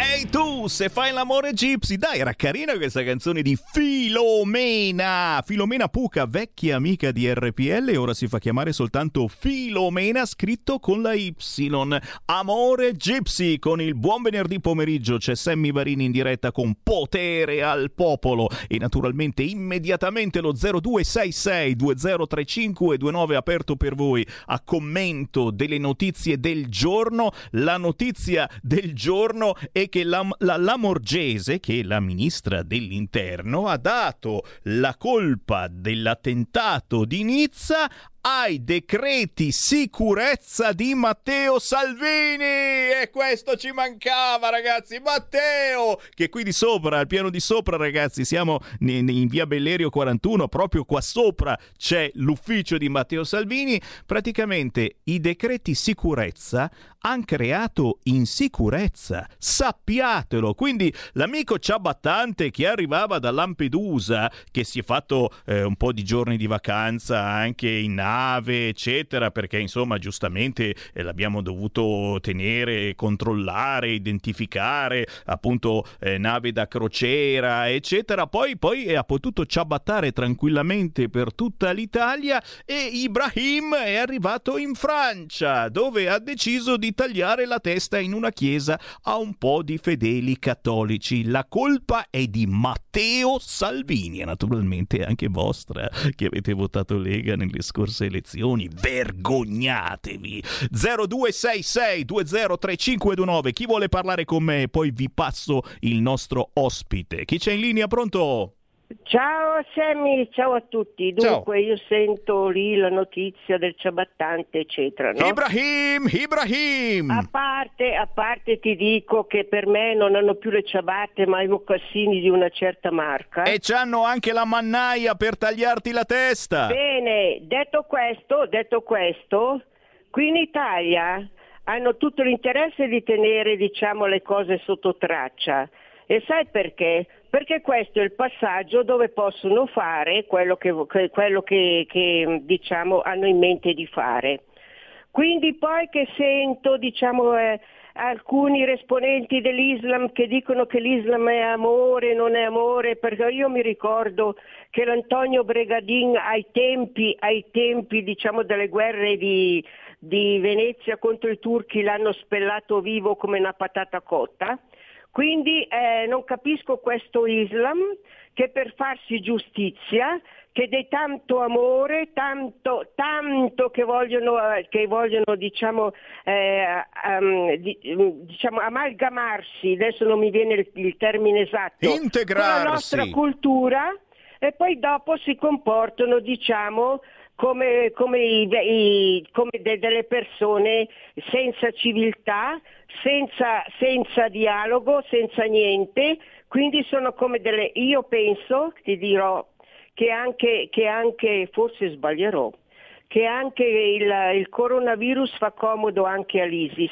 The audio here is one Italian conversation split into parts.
Ehi tu, se fai l'amore gypsy, dai, era carina questa canzone di Filomena. Filomena Puca, vecchia amica di RPL, ora si fa chiamare soltanto Filomena, scritto con la Y. Amore gypsy, con il buon venerdì pomeriggio c'è Sammy Varini in diretta con Potere al Popolo e naturalmente immediatamente lo 0266 203529 aperto per voi a commento delle notizie del giorno. La notizia del giorno è che la, la Lamorgese, che è la ministra dell'interno, ha dato la colpa dell'attentato di Nizza ai decreti sicurezza di Matteo Salvini! E questo ci mancava ragazzi! Matteo che qui di sopra al piano di sopra ragazzi siamo in via Bellerio 41 proprio qua sopra c'è l'ufficio di Matteo Salvini. Praticamente i decreti sicurezza hanno creato insicurezza. Sappiatelo! Quindi l'amico ciabattante che arrivava da Lampedusa che si è fatto eh, un po' di giorni di vacanza anche in nave, eccetera, perché insomma giustamente eh, l'abbiamo dovuto tenere, controllare, identificare, appunto eh, nave da crociera, eccetera. Poi, poi ha potuto ciabattare tranquillamente per tutta l'Italia e Ibrahim è arrivato in Francia, dove ha deciso di tagliare la testa in una chiesa a un po' di fedeli cattolici. La colpa è di Matteo Salvini, naturalmente anche vostra, che avete votato Lega nelle scorse elezioni. Vergognatevi! 0266 203529. Chi vuole parlare con me? Poi vi passo il nostro ospite. Chi c'è in linea? Pronto? Ciao Sammy, ciao a tutti. Dunque, ciao. io sento lì la notizia del ciabattante, eccetera. No? Ibrahim, Ibrahim! A parte, a parte ti dico che per me non hanno più le ciabatte, ma i mocassini di una certa marca. E c'hanno anche la mannaia per tagliarti la testa. Bene, detto questo, detto questo, qui in Italia hanno tutto l'interesse di tenere, diciamo, le cose sotto traccia. E sai perché? Perché questo è il passaggio dove possono fare quello che, quello che, che diciamo, hanno in mente di fare. Quindi poi che sento diciamo, eh, alcuni esponenti dell'Islam che dicono che l'Islam è amore, non è amore, perché io mi ricordo che l'Antonio Bregadin ai tempi, ai tempi diciamo, delle guerre di, di Venezia contro i turchi l'hanno spellato vivo come una patata cotta quindi eh, non capisco questo Islam che per farsi giustizia, che dei tanto amore, tanto, tanto che vogliono, che vogliono diciamo, eh, um, diciamo, amalgamarsi, adesso non mi viene il, il termine esatto, Integrarsi. con la nostra cultura e poi dopo si comportano diciamo, come, come, i, i, come de, delle persone senza civiltà, senza, senza, dialogo, senza niente, quindi sono come delle... Io penso, ti dirò, che anche, che anche forse sbaglierò, che anche il, il coronavirus fa comodo anche all'ISIS,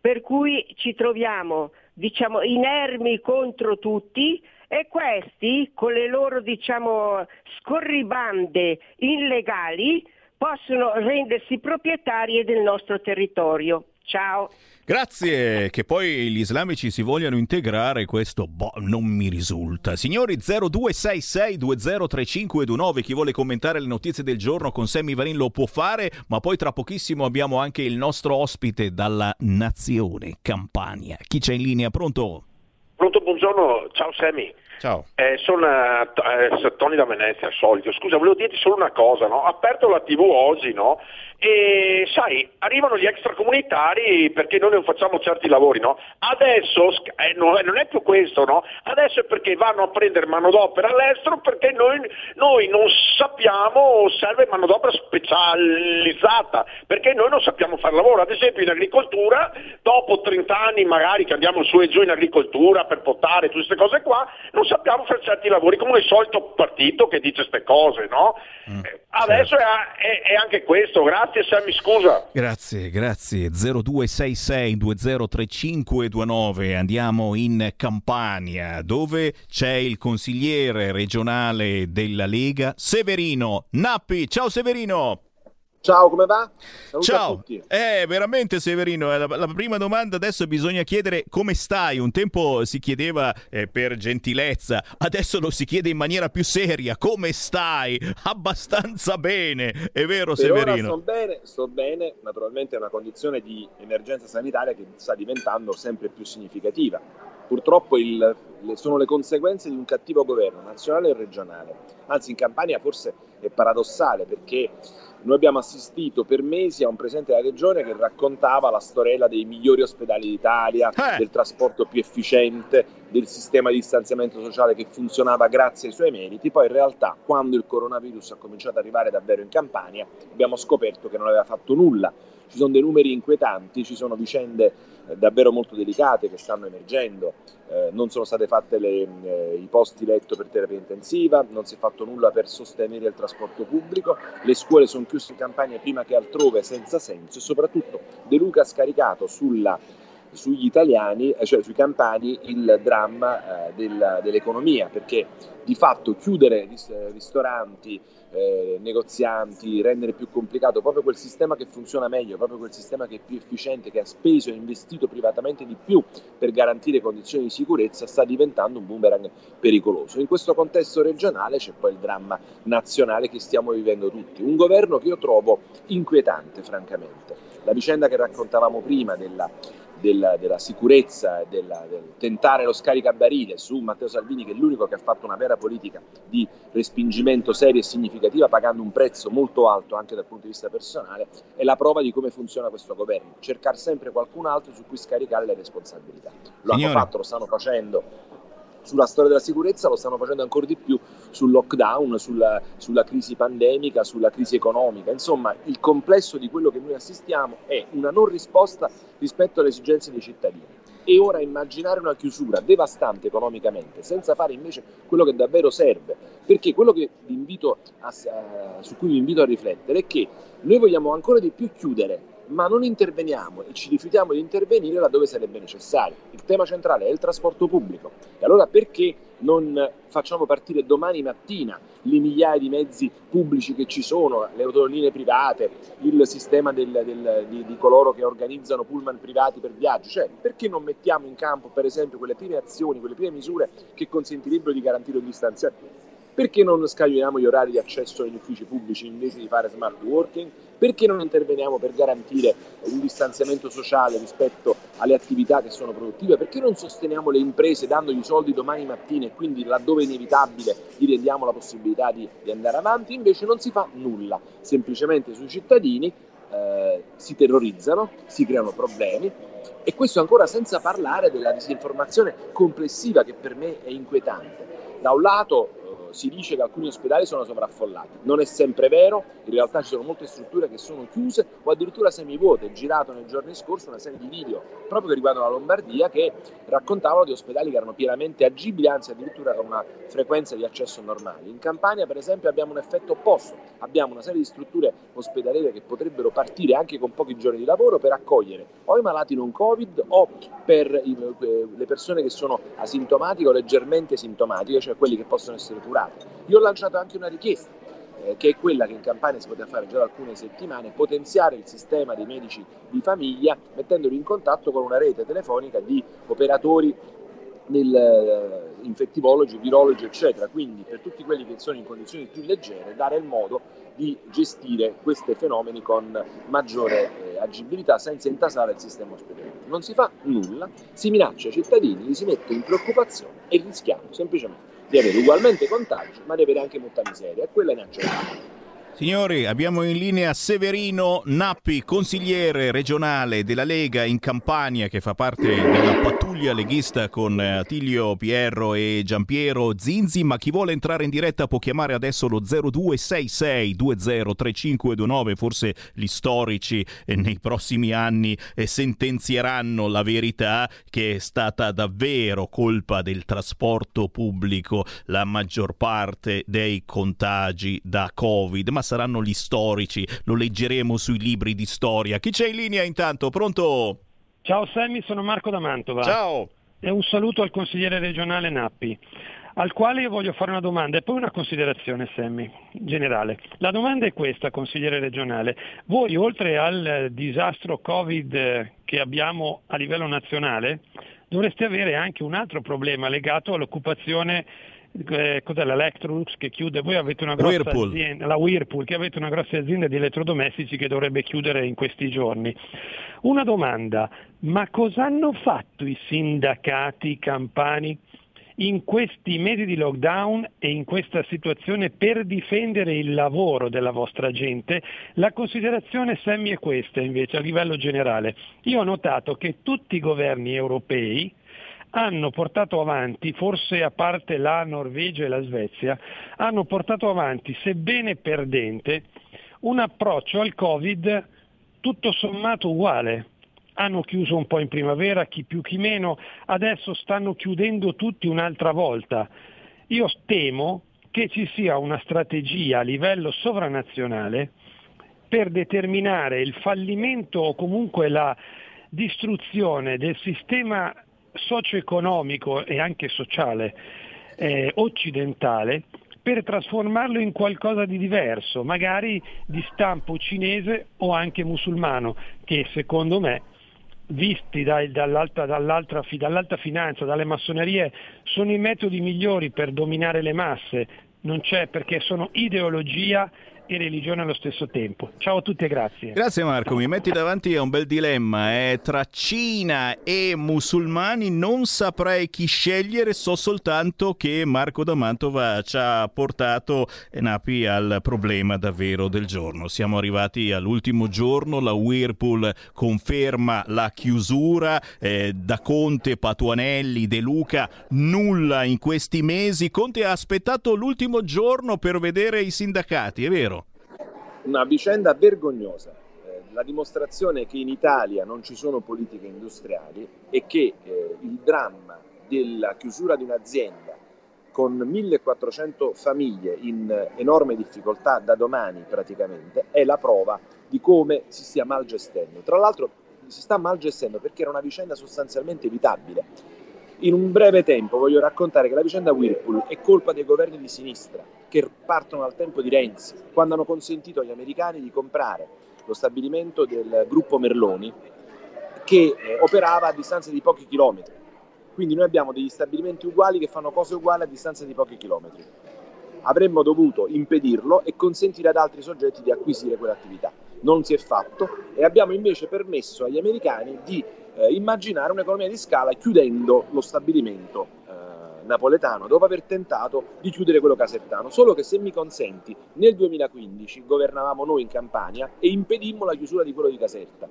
per cui ci troviamo diciamo, inermi contro tutti, e questi con le loro diciamo, scorribande illegali possono rendersi proprietarie del nostro territorio. Ciao. Grazie, che poi gli islamici si vogliano integrare, questo boh, non mi risulta. Signori 0266203529, chi vuole commentare le notizie del giorno con Sammy Varin lo può fare, ma poi tra pochissimo abbiamo anche il nostro ospite dalla nazione Campania. Chi c'è in linea? Pronto? Pronto, buongiorno, ciao Sammy. Ciao. Eh, sono eh, Tony da Venezia, al solito. Scusa, volevo dirti solo una cosa, no? Ho aperto la TV oggi, no? E sai, arrivano gli extracomunitari perché noi non facciamo certi lavori, no? Adesso eh, non, è, non, è, più questo, no? Adesso è perché vanno a prendere manodopera all'estero perché noi, noi non sappiamo, serve manodopera specializzata, perché noi non sappiamo fare lavoro. Ad esempio in agricoltura, dopo 30 anni magari che andiamo su e giù in agricoltura per potare tutte queste cose qua, non sappiamo fare certi lavori come il solito partito che dice queste cose, no? Mm, Adesso certo. è, è, è anche questo, grazie. Sammy, scusa. Grazie, grazie. 0266203529. Andiamo in Campania, dove c'è il consigliere regionale della Lega, Severino Nappi. Ciao Severino. Ciao, come va? Saluto Ciao, eh, veramente Severino, la, la, prima domanda adesso bisogna chiedere come stai. Un tempo si chiedeva eh, per gentilezza, adesso lo si chiede in maniera più seria. Come stai? Abbastanza bene, è vero per Severino? sto bene, sto bene, naturalmente è una condizione di emergenza sanitaria che sta diventando sempre più significativa. Purtroppo il, le, sono le conseguenze di un cattivo governo nazionale e regionale. Anzi, in Campania forse è paradossale perché noi abbiamo assistito per mesi a un presidente della regione che raccontava la storiella dei migliori ospedali d'Italia, eh. del trasporto più efficiente, del sistema di distanziamento sociale che funzionava grazie ai suoi meriti. Poi in realtà quando il coronavirus ha cominciato ad arrivare davvero in Campania abbiamo scoperto che non aveva fatto nulla. Ci sono dei numeri inquietanti, ci sono vicende eh, davvero molto delicate che stanno emergendo. Eh, non sono state fatte le, eh, i posti letto per terapia intensiva, non si è fatto nulla per sostenere il trasporto pubblico, le scuole sono chiuse in campagna prima che altrove senza senso e soprattutto De Luca ha scaricato sulla, sugli italiani, eh, cioè sui campani, il dramma eh, del, dell'economia, perché di fatto chiudere ris- ristoranti, eh, negozianti, rendere più complicato proprio quel sistema che funziona meglio, proprio quel sistema che è più efficiente, che ha speso e investito privatamente di più per garantire condizioni di sicurezza, sta diventando un boomerang pericoloso. In questo contesto regionale c'è poi il dramma nazionale che stiamo vivendo tutti, un governo che io trovo inquietante, francamente. La vicenda che raccontavamo prima della della, della sicurezza, della, del tentare lo scaricabarile su Matteo Salvini, che è l'unico che ha fatto una vera politica di respingimento seria e significativa, pagando un prezzo molto alto anche dal punto di vista personale, è la prova di come funziona questo governo. Cercare sempre qualcun altro su cui scaricare le responsabilità. Lo Signore. hanno fatto, lo stanno facendo sulla storia della sicurezza, lo stanno facendo ancora di più sul lockdown, sulla, sulla, crisi pandemica, sulla crisi economica. Insomma, il complesso di quello che noi assistiamo è una non risposta rispetto alle esigenze dei cittadini. E ora immaginare una chiusura devastante economicamente, senza fare invece quello che davvero serve. Perché quello a, su cui vi invito a riflettere è che noi vogliamo ancora di più chiudere ma non interveniamo e ci rifiutiamo di intervenire laddove sarebbe necessario. Il tema centrale è il trasporto pubblico e allora perché non facciamo partire domani mattina le migliaia di mezzi pubblici che ci sono, le autolinee private, il sistema del, del, di, di, coloro che organizzano pullman privati per viaggi? Cioè, perché non mettiamo in campo, per esempio, quelle prime azioni, quelle prime misure che consentirebbero di garantire un distanziamento? Perché non scaglioniamo gli orari di accesso agli uffici pubblici invece di fare smart working? Perché non interveniamo per garantire un distanziamento sociale rispetto alle attività che sono produttive? Perché non sosteniamo le imprese dandogli soldi domani mattina e quindi laddove è inevitabile gli rendiamo la possibilità di, di andare avanti? Invece non si fa nulla, semplicemente sui cittadini eh, si terrorizzano, si creano problemi e questo ancora senza parlare della disinformazione complessiva che per me è inquietante. Da un lato si dice che alcuni ospedali sono sovraffollati. Non è sempre vero, in realtà ci sono molte strutture che sono chiuse o addirittura semivuote. È girato nei giorni scorsi una serie di video proprio che riguardano la Lombardia che raccontavano di ospedali che erano pienamente agibili, anzi addirittura con una frequenza di accesso normale. In Campania, per esempio, abbiamo un effetto opposto. Abbiamo una serie di strutture ospedaliere che potrebbero partire anche con pochi giorni di lavoro per accogliere o i malati non Covid o per le persone che sono asintomatiche o leggermente sintomatiche, cioè quelli che possono essere curati curate. Io ho lanciato anche una richiesta, eh, che è quella che in Campania si poteva fare già da alcune settimane, potenziare il sistema dei medici di famiglia mettendoli in contatto con una rete telefonica di operatori del uh, infettivologi, virologi, eccetera. Quindi per tutti quelli che sono in condizioni più leggere, dare il modo di gestire questi fenomeni con maggiore eh, agibilità senza intasare il sistema ospedaliero. Non si fa nulla, si minaccia i cittadini, li si mette in preoccupazione e rischiamo semplicemente di avere ugualmente contagi, ma di avere anche molta miseria, e quella è inaccettabile. Signori, abbiamo in linea Severino Nappi, consigliere regionale della Lega in Campania, che fa parte della pattuglia leghista con eh, Attilio Pierro e Giampiero Zinzi, ma chi vuole entrare in diretta può chiamare adesso lo 0266 203529, forse gli storici eh, nei prossimi anni eh, sentenzieranno la verità che è stata davvero colpa del trasporto pubblico la maggior parte dei contagi da Covid, ma saranno gli storici, lo leggeremo sui libri di storia. Chi c'è in linea intanto? Pronto? Ciao Sammy, sono Marco da Mantova. Ciao. E un saluto al consigliere regionale Nappi. al quale io voglio fare una domanda e poi una considerazione, Sammy, generale. La domanda è questa, consigliere regionale. Voi, oltre al disastro Covid che abbiamo a livello nazionale, dovreste avere anche un altro problema legato all'occupazione eh, cos'è l'Electrolux che chiude, voi avete una grossa Whirlpool. azienda, la Whirlpool, che avete una grossa azienda di elettrodomestici che dovrebbe chiudere in questi giorni. Una domanda, ma cosa hanno fatto i sindacati campani in questi mesi di lockdown e in questa situazione per difendere il lavoro della vostra gente? La considerazione Sammy è questa invece a livello generale. Io ho notato che tutti i governi europei hanno portato avanti, forse a parte la Norvegia e la Svezia, hanno portato avanti, sebbene perdente, un approccio al Covid tutto sommato uguale. Hanno chiuso un po' in primavera, chi più chi meno, adesso stanno chiudendo tutti un'altra volta. Io temo che ci sia una strategia a livello sovranazionale per determinare il fallimento o comunque la distruzione del sistema socio-economico e anche sociale eh, occidentale per trasformarlo in qualcosa di diverso, magari di stampo cinese o anche musulmano, che secondo me visti dai, dall'alta, dall'alta, dall'alta finanza, dalle massonerie, sono i metodi migliori per dominare le masse, non c'è perché sono ideologia e religione allo stesso tempo. Ciao a tutti e grazie. Grazie Marco, mi metti davanti a un bel dilemma. Eh? Tra Cina e musulmani non saprei chi scegliere, so soltanto che Marco da Mantova ci ha portato Napi al problema davvero del giorno. Siamo arrivati all'ultimo giorno, la Whirlpool conferma la chiusura, eh, da Conte, Patuanelli, De Luca, nulla in questi mesi. Conte ha aspettato l'ultimo giorno per vedere i sindacati, è vero? Una vicenda vergognosa, eh, la dimostrazione che in Italia non ci sono politiche industriali e che eh, il dramma della chiusura di un'azienda con 1400 famiglie in enorme difficoltà da domani praticamente è la prova di come si stia mal gestendo. Tra l'altro si sta mal gestendo perché era una vicenda sostanzialmente evitabile in un breve tempo voglio raccontare che la vicenda Whirlpool è colpa dei governi di sinistra che partono dal tempo di Renzi, quando hanno consentito agli americani di comprare lo stabilimento del gruppo Merloni che eh, operava a distanza di pochi chilometri. Quindi noi abbiamo degli stabilimenti uguali che fanno cose uguali a distanza di pochi chilometri. Avremmo dovuto impedirlo e consentire ad altri soggetti di acquisire quell'attività. Non si è fatto e abbiamo invece permesso agli americani di eh, immaginare un'economia di scala chiudendo lo stabilimento napoletano dopo aver tentato di chiudere quello casertano. Solo che se mi consenti, nel 2015 governavamo noi in Campania e impedimmo la chiusura di quello di Caserta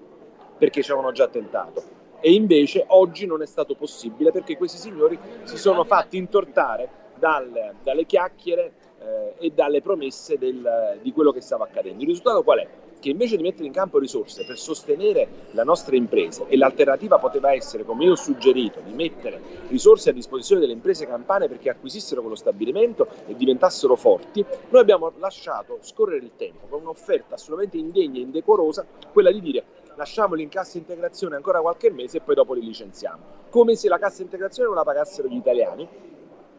perché ci avevano già tentato. E invece oggi non è stato possibile perché questi signori si sono fatti intortare dal, dalle chiacchiere eh, e dalle promesse del, di quello che stava accadendo. Il risultato qual è? Che invece di mettere in campo risorse per sostenere la nostra impresa e l'alternativa poteva essere, come io ho suggerito, di mettere risorse a disposizione delle imprese campane perché acquisissero quello stabilimento e diventassero forti, noi abbiamo lasciato scorrere il tempo con un'offerta assolutamente indegna e indecorosa, quella di dire lasciamoli in cassa integrazione ancora qualche mese e poi dopo li licenziamo, come se la cassa integrazione non la pagassero gli italiani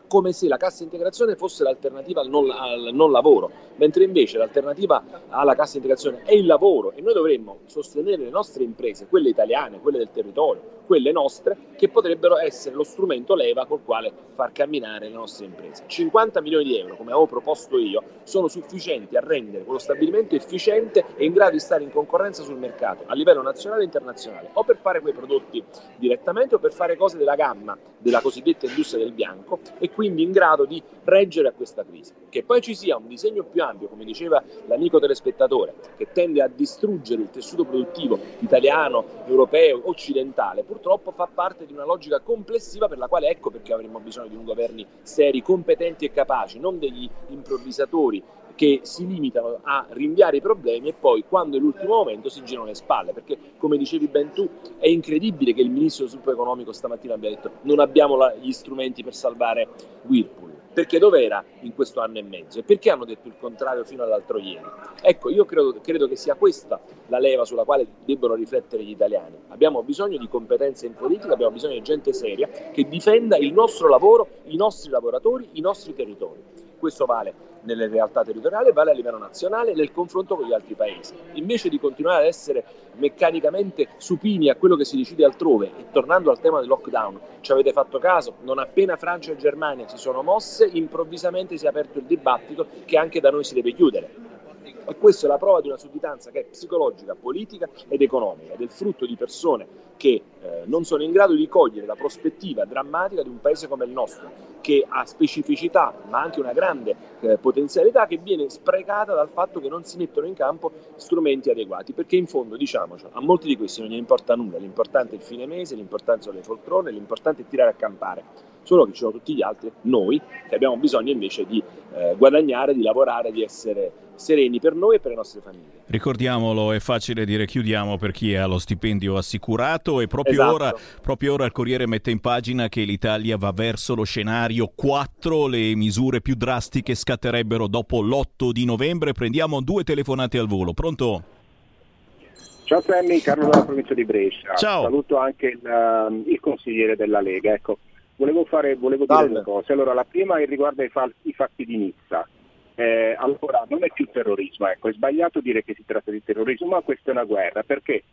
come se la cassa integrazione fosse l'alternativa al non, al non, lavoro, mentre invece l'alternativa alla cassa integrazione è il lavoro e noi dovremmo sostenere le nostre imprese, quelle italiane, quelle del territorio, quelle nostre, che potrebbero essere lo strumento leva col quale far camminare le nostre imprese. 50 milioni di euro, come avevo proposto io, sono sufficienti a rendere quello stabilimento efficiente e in grado di stare in concorrenza sul mercato a livello nazionale e internazionale, o per fare quei prodotti direttamente o per fare cose della gamma della cosiddetta industria del bianco e quindi in grado di reggere a questa crisi. Che poi ci sia un disegno più ampio, come diceva l'amico telespettatore, che tende a distruggere il tessuto produttivo italiano, europeo, occidentale, purtroppo fa parte di una logica complessiva per la quale ecco perché avremmo bisogno di un governi seri, competenti e capaci, non degli improvvisatori che si limitano a rinviare i problemi e poi quando è l'ultimo momento si girano le spalle, perché come dicevi ben tu è incredibile che il ministro dello sviluppo economico stamattina abbia detto non abbiamo la, gli strumenti per salvare Whirlpool Perché dov'era in questo anno e mezzo? E perché hanno detto il contrario fino all'altro ieri? Ecco, io credo, credo che sia questa la leva sulla quale debbono riflettere gli italiani. Abbiamo bisogno di competenze in politica, abbiamo bisogno di gente seria che difenda il nostro lavoro, i nostri lavoratori, i nostri territori. Questo vale nelle realtà territoriali, vale a livello nazionale nel confronto con gli altri paesi. Invece di continuare ad essere meccanicamente supini a quello che si decide altrove e tornando al tema del lockdown, ci avete fatto caso, non appena Francia e Germania si sono mosse, improvvisamente si è aperto il dibattito che anche da noi si deve chiudere. E questa è la prova di una sudditanza che è psicologica, politica ed economica, ed è il frutto di persone che eh, non sono in grado di cogliere la prospettiva drammatica di un paese come il nostro, che ha specificità ma anche una grande eh, potenzialità che viene sprecata dal fatto che non si mettono in campo strumenti adeguati, perché in fondo, diciamoci, a molti di questi non gli importa nulla, l'importante è il fine mese, l'importante sono le poltrone, l'importante è tirare a campare solo che ci sono tutti gli altri, noi, che abbiamo bisogno invece di eh, guadagnare, di lavorare, di essere sereni per noi e per le nostre famiglie. Ricordiamolo, è facile dire chiudiamo per chi ha lo stipendio assicurato e proprio, esatto. ora, proprio ora il Corriere mette in pagina che l'Italia va verso lo scenario 4, le misure più drastiche scatterebbero dopo l'8 di novembre. Prendiamo due telefonate al volo. Pronto? Ciao Sammy, Carlo della provincia di Brescia. Ciao. Saluto anche il, uh, il consigliere della Lega. Ecco, volevo, fare, volevo dire due cose. Allora, la prima riguarda i, fa- i fatti di Nizza. Eh, allora, non è più terrorismo, ecco, è sbagliato dire che si tratta di terrorismo, ma questa è una guerra, perché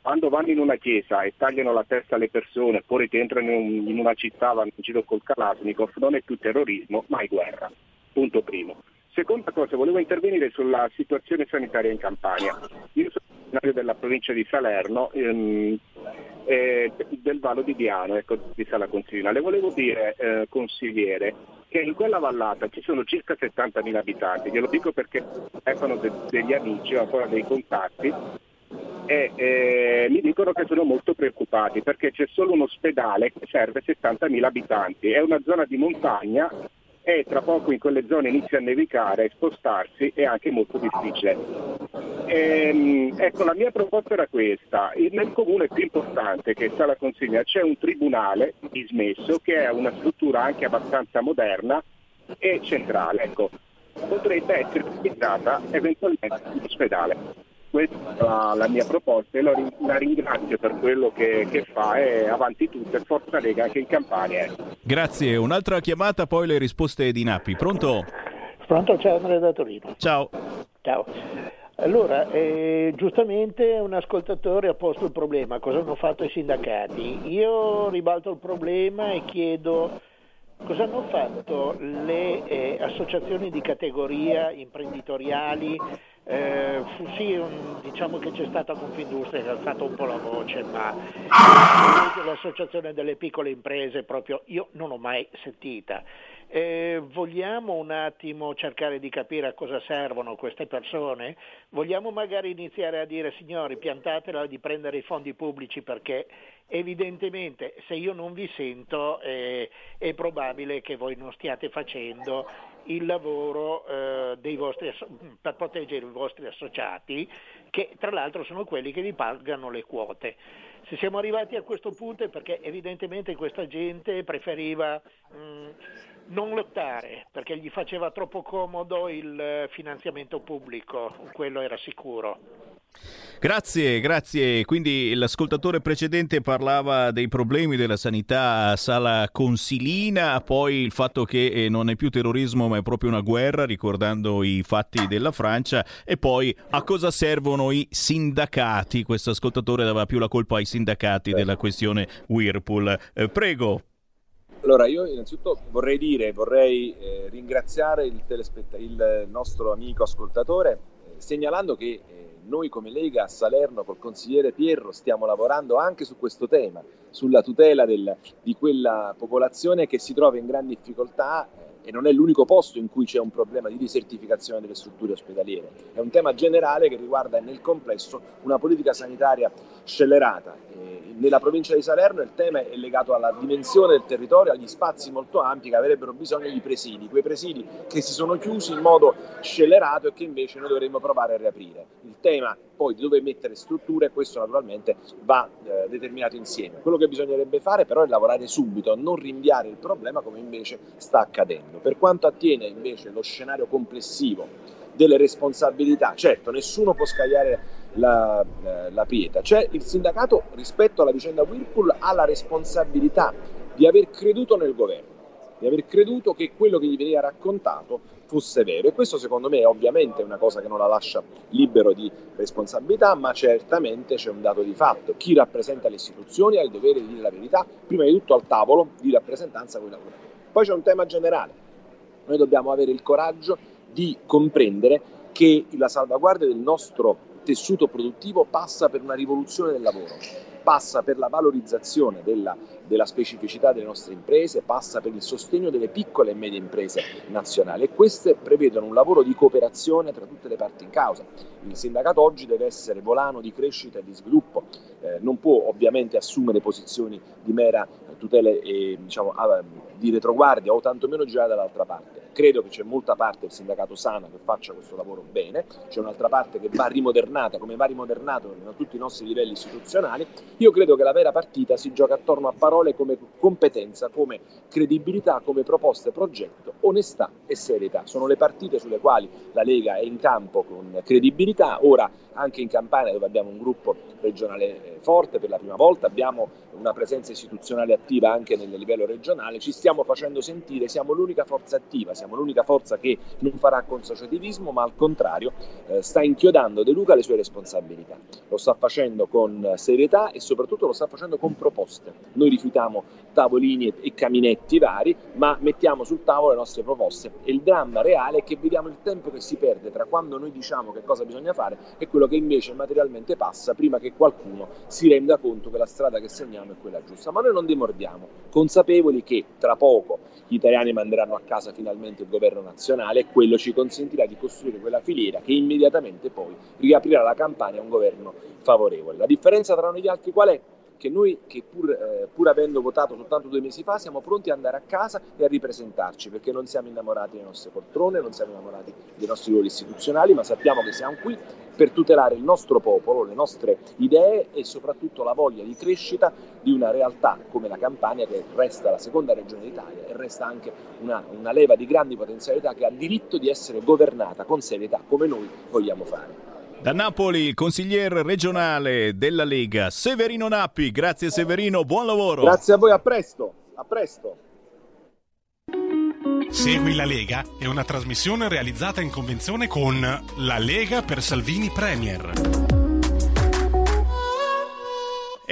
quando vanno in una chiesa e tagliano la testa alle persone, oppure che entrano in, in una città, vanno in giro col Kalashnikov, non è più terrorismo, ma è guerra. Punto primo. Seconda cosa, volevo intervenire sulla situazione sanitaria in Campania. Io sono originario della provincia di Salerno, ehm, eh, del Vallo di Diano, ecco, di Sala Consilina. Le volevo dire, eh, consigliere, che in quella vallata ci sono circa 70.000 abitanti, glielo dico perché sono de- degli amici, ho ancora dei contatti, e eh, mi dicono che sono molto preoccupati perché c'è solo un ospedale che serve 70.000 abitanti, è una zona di montagna e tra poco in quelle zone inizia a nevicare, spostarsi è anche molto difficile. Ehm, ecco, la mia proposta era questa. Nel comune più importante che sta la consiglia c'è un tribunale dismesso che è una struttura anche abbastanza moderna e centrale. Ecco. Potrebbe essere utilizzata eventualmente l'ospedale questa è la, mia proposta e la, la ringrazio per quello che, che, fa e avanti tutto e forza Lega anche in Campania. Grazie, un'altra chiamata poi le risposte di Nappi. Pronto? Pronto, ciao Andrea da Torino. Ciao. Ciao. Allora, eh, giustamente un ascoltatore ha posto il problema, cosa hanno fatto i sindacati? Io ribalto il problema e chiedo cosa hanno fatto le eh, associazioni di categoria imprenditoriali eh, sì, un, diciamo che c'è stata Confindustria che ha alzato un po' la voce, ma l'associazione delle piccole imprese proprio io non ho mai sentita. Eh, vogliamo un attimo cercare di capire a cosa servono queste persone? Vogliamo magari iniziare a dire signori piantatela di prendere i fondi pubblici perché evidentemente se io non vi sento eh, è probabile che voi non stiate facendo il lavoro eh, vostri, per proteggere i vostri associati che tra l'altro sono quelli che vi pagano le quote. Se siamo arrivati a questo punto è perché evidentemente questa gente preferiva mh, mm, non lottare perché gli faceva troppo comodo il finanziamento pubblico, quello era sicuro. Grazie, grazie. Quindi l'ascoltatore precedente parlava dei problemi della sanità a Sala Consilina, poi il fatto che eh, non è più terrorismo ma è proprio una guerra, ricordando i fatti della Francia, e poi a cosa servono i sindacati. Questo ascoltatore dava più la colpa ai sindacati della questione Whirlpool. Eh, prego. Allora, io innanzitutto vorrei dire, vorrei eh, ringraziare il, telespett- il nostro amico ascoltatore, eh, segnalando che eh, noi come Lega a Salerno col consigliere Pierro stiamo lavorando anche su questo tema, sulla tutela del, di quella popolazione che si trova in grandi difficoltà e non è l'unico posto in cui c'è un problema di desertificazione delle strutture ospedaliere. È un tema generale che riguarda nel complesso una politica sanitaria scellerata. Nella provincia di Salerno il tema è legato alla dimensione del territorio, agli spazi molto ampi che avrebbero bisogno di presidi, quei presidi che si sono chiusi in modo scellerato e che invece noi dovremmo provare a riaprire. Il tema poi di dove mettere strutture, questo naturalmente va eh, determinato insieme. Quello che bisognerebbe fare però è lavorare subito, non rinviare il problema come invece sta accadendo. Facendo. Per quanto attiene invece lo scenario complessivo delle responsabilità, certo nessuno può scagliare la, eh, la pieta, cioè il sindacato rispetto alla vicenda Whirlpool ha la responsabilità di aver creduto nel governo, di aver creduto che quello che gli veniva raccontato fosse vero e questo secondo me è ovviamente una cosa che non la lascia libero di responsabilità, ma certamente c'è un dato di fatto. Chi rappresenta le istituzioni ha il dovere di dire la verità, prima di tutto al tavolo di rappresentanza con i lavoratori. Poi c'è un tema generale. Noi dobbiamo avere il coraggio di comprendere che la salvaguardia del nostro tessuto produttivo passa per una rivoluzione del lavoro passa per la valorizzazione della, della, specificità delle nostre imprese, passa per il sostegno delle piccole e medie imprese nazionali e queste prevedono un lavoro di cooperazione tra tutte le parti in causa. Il sindacato oggi deve essere volano di crescita e di sviluppo, eh, non può ovviamente assumere posizioni di mera tutela e diciamo, di retroguardia o tantomeno girare dall'altra parte. Credo che c'è molta parte del sindacato sana che faccia questo lavoro bene, c'è un'altra parte che va rimodernata, come va rimodernato a tutti i nostri livelli istituzionali. Io credo che la vera partita si gioca attorno a parole come competenza, come credibilità, come proposte, progetto, onestà e serietà. Sono le partite sulle quali la Lega è in campo con credibilità. Ora anche in Campania dove abbiamo un gruppo regionale forte per la prima volta, abbiamo una presenza istituzionale attiva anche nel livello regionale, ci stiamo facendo sentire, siamo l'unica forza attiva, siamo l'unica forza che non farà consociativismo, ma al contrario eh, sta inchiodando De Luca le sue responsabilità. Lo sta facendo con serietà e soprattutto lo sta facendo con proposte. Noi rifiutiamo tavolini e caminetti vari, ma mettiamo sul tavolo le nostre proposte. E il dramma reale è che vediamo il tempo che si perde tra quando noi diciamo che cosa bisogna fare e quello che invece materialmente passa prima che qualcuno si renda conto che la strada che segniamo è quella giusta. Ma noi non dimordiamo, consapevoli che tra poco gli italiani manderanno a casa finalmente il governo nazionale e quello ci consentirà di costruire quella filiera che immediatamente poi riaprirà la campagna a un governo favorevole. La differenza tra noi gli altri qual è? Che noi, che pur, eh, pur, avendo votato soltanto due mesi fa, siamo pronti ad andare a casa e a ripresentarci, perché non siamo innamorati delle nostre poltrone, non siamo innamorati dei nostri ruoli istituzionali, ma sappiamo che siamo qui per tutelare il nostro popolo, le nostre idee e soprattutto la voglia di crescita di una realtà come la Campania, che resta la seconda regione d'Italia e resta anche una, una leva di grandi potenzialità che ha diritto di essere governata con serietà come noi vogliamo fare. Da Napoli il consigliere regionale della Lega Severino Nappi. Grazie Severino, buon lavoro. Grazie a voi, a presto. A presto. Segui la Lega è una trasmissione realizzata in convenzione con La Lega per Salvini Premier.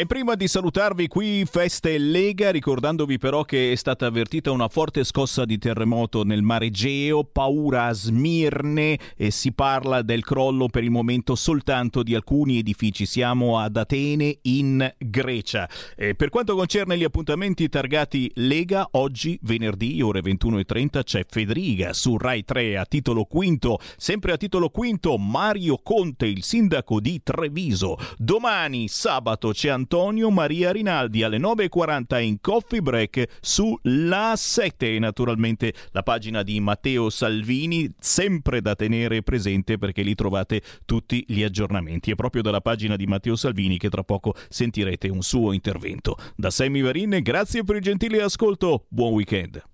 E prima di salutarvi qui Feste Lega, ricordandovi però che è stata avvertita una forte scossa di terremoto nel mare Egeo, paura a Smirne e si parla del crollo per il momento soltanto di alcuni edifici. Siamo ad Atene in Grecia. E per quanto concerne gli appuntamenti targati Lega, oggi venerdì ore 21.30 c'è Federiga su Rai 3 a titolo quinto. Sempre a titolo quinto Mario Conte, il sindaco di Treviso. Domani sabato c'è Antonio Antonio Maria Rinaldi alle 9.40 in Coffee Break su La 7 e naturalmente la pagina di Matteo Salvini sempre da tenere presente perché lì trovate tutti gli aggiornamenti. È proprio dalla pagina di Matteo Salvini che tra poco sentirete un suo intervento. Da Sammy Varin, grazie per il gentile ascolto, buon weekend.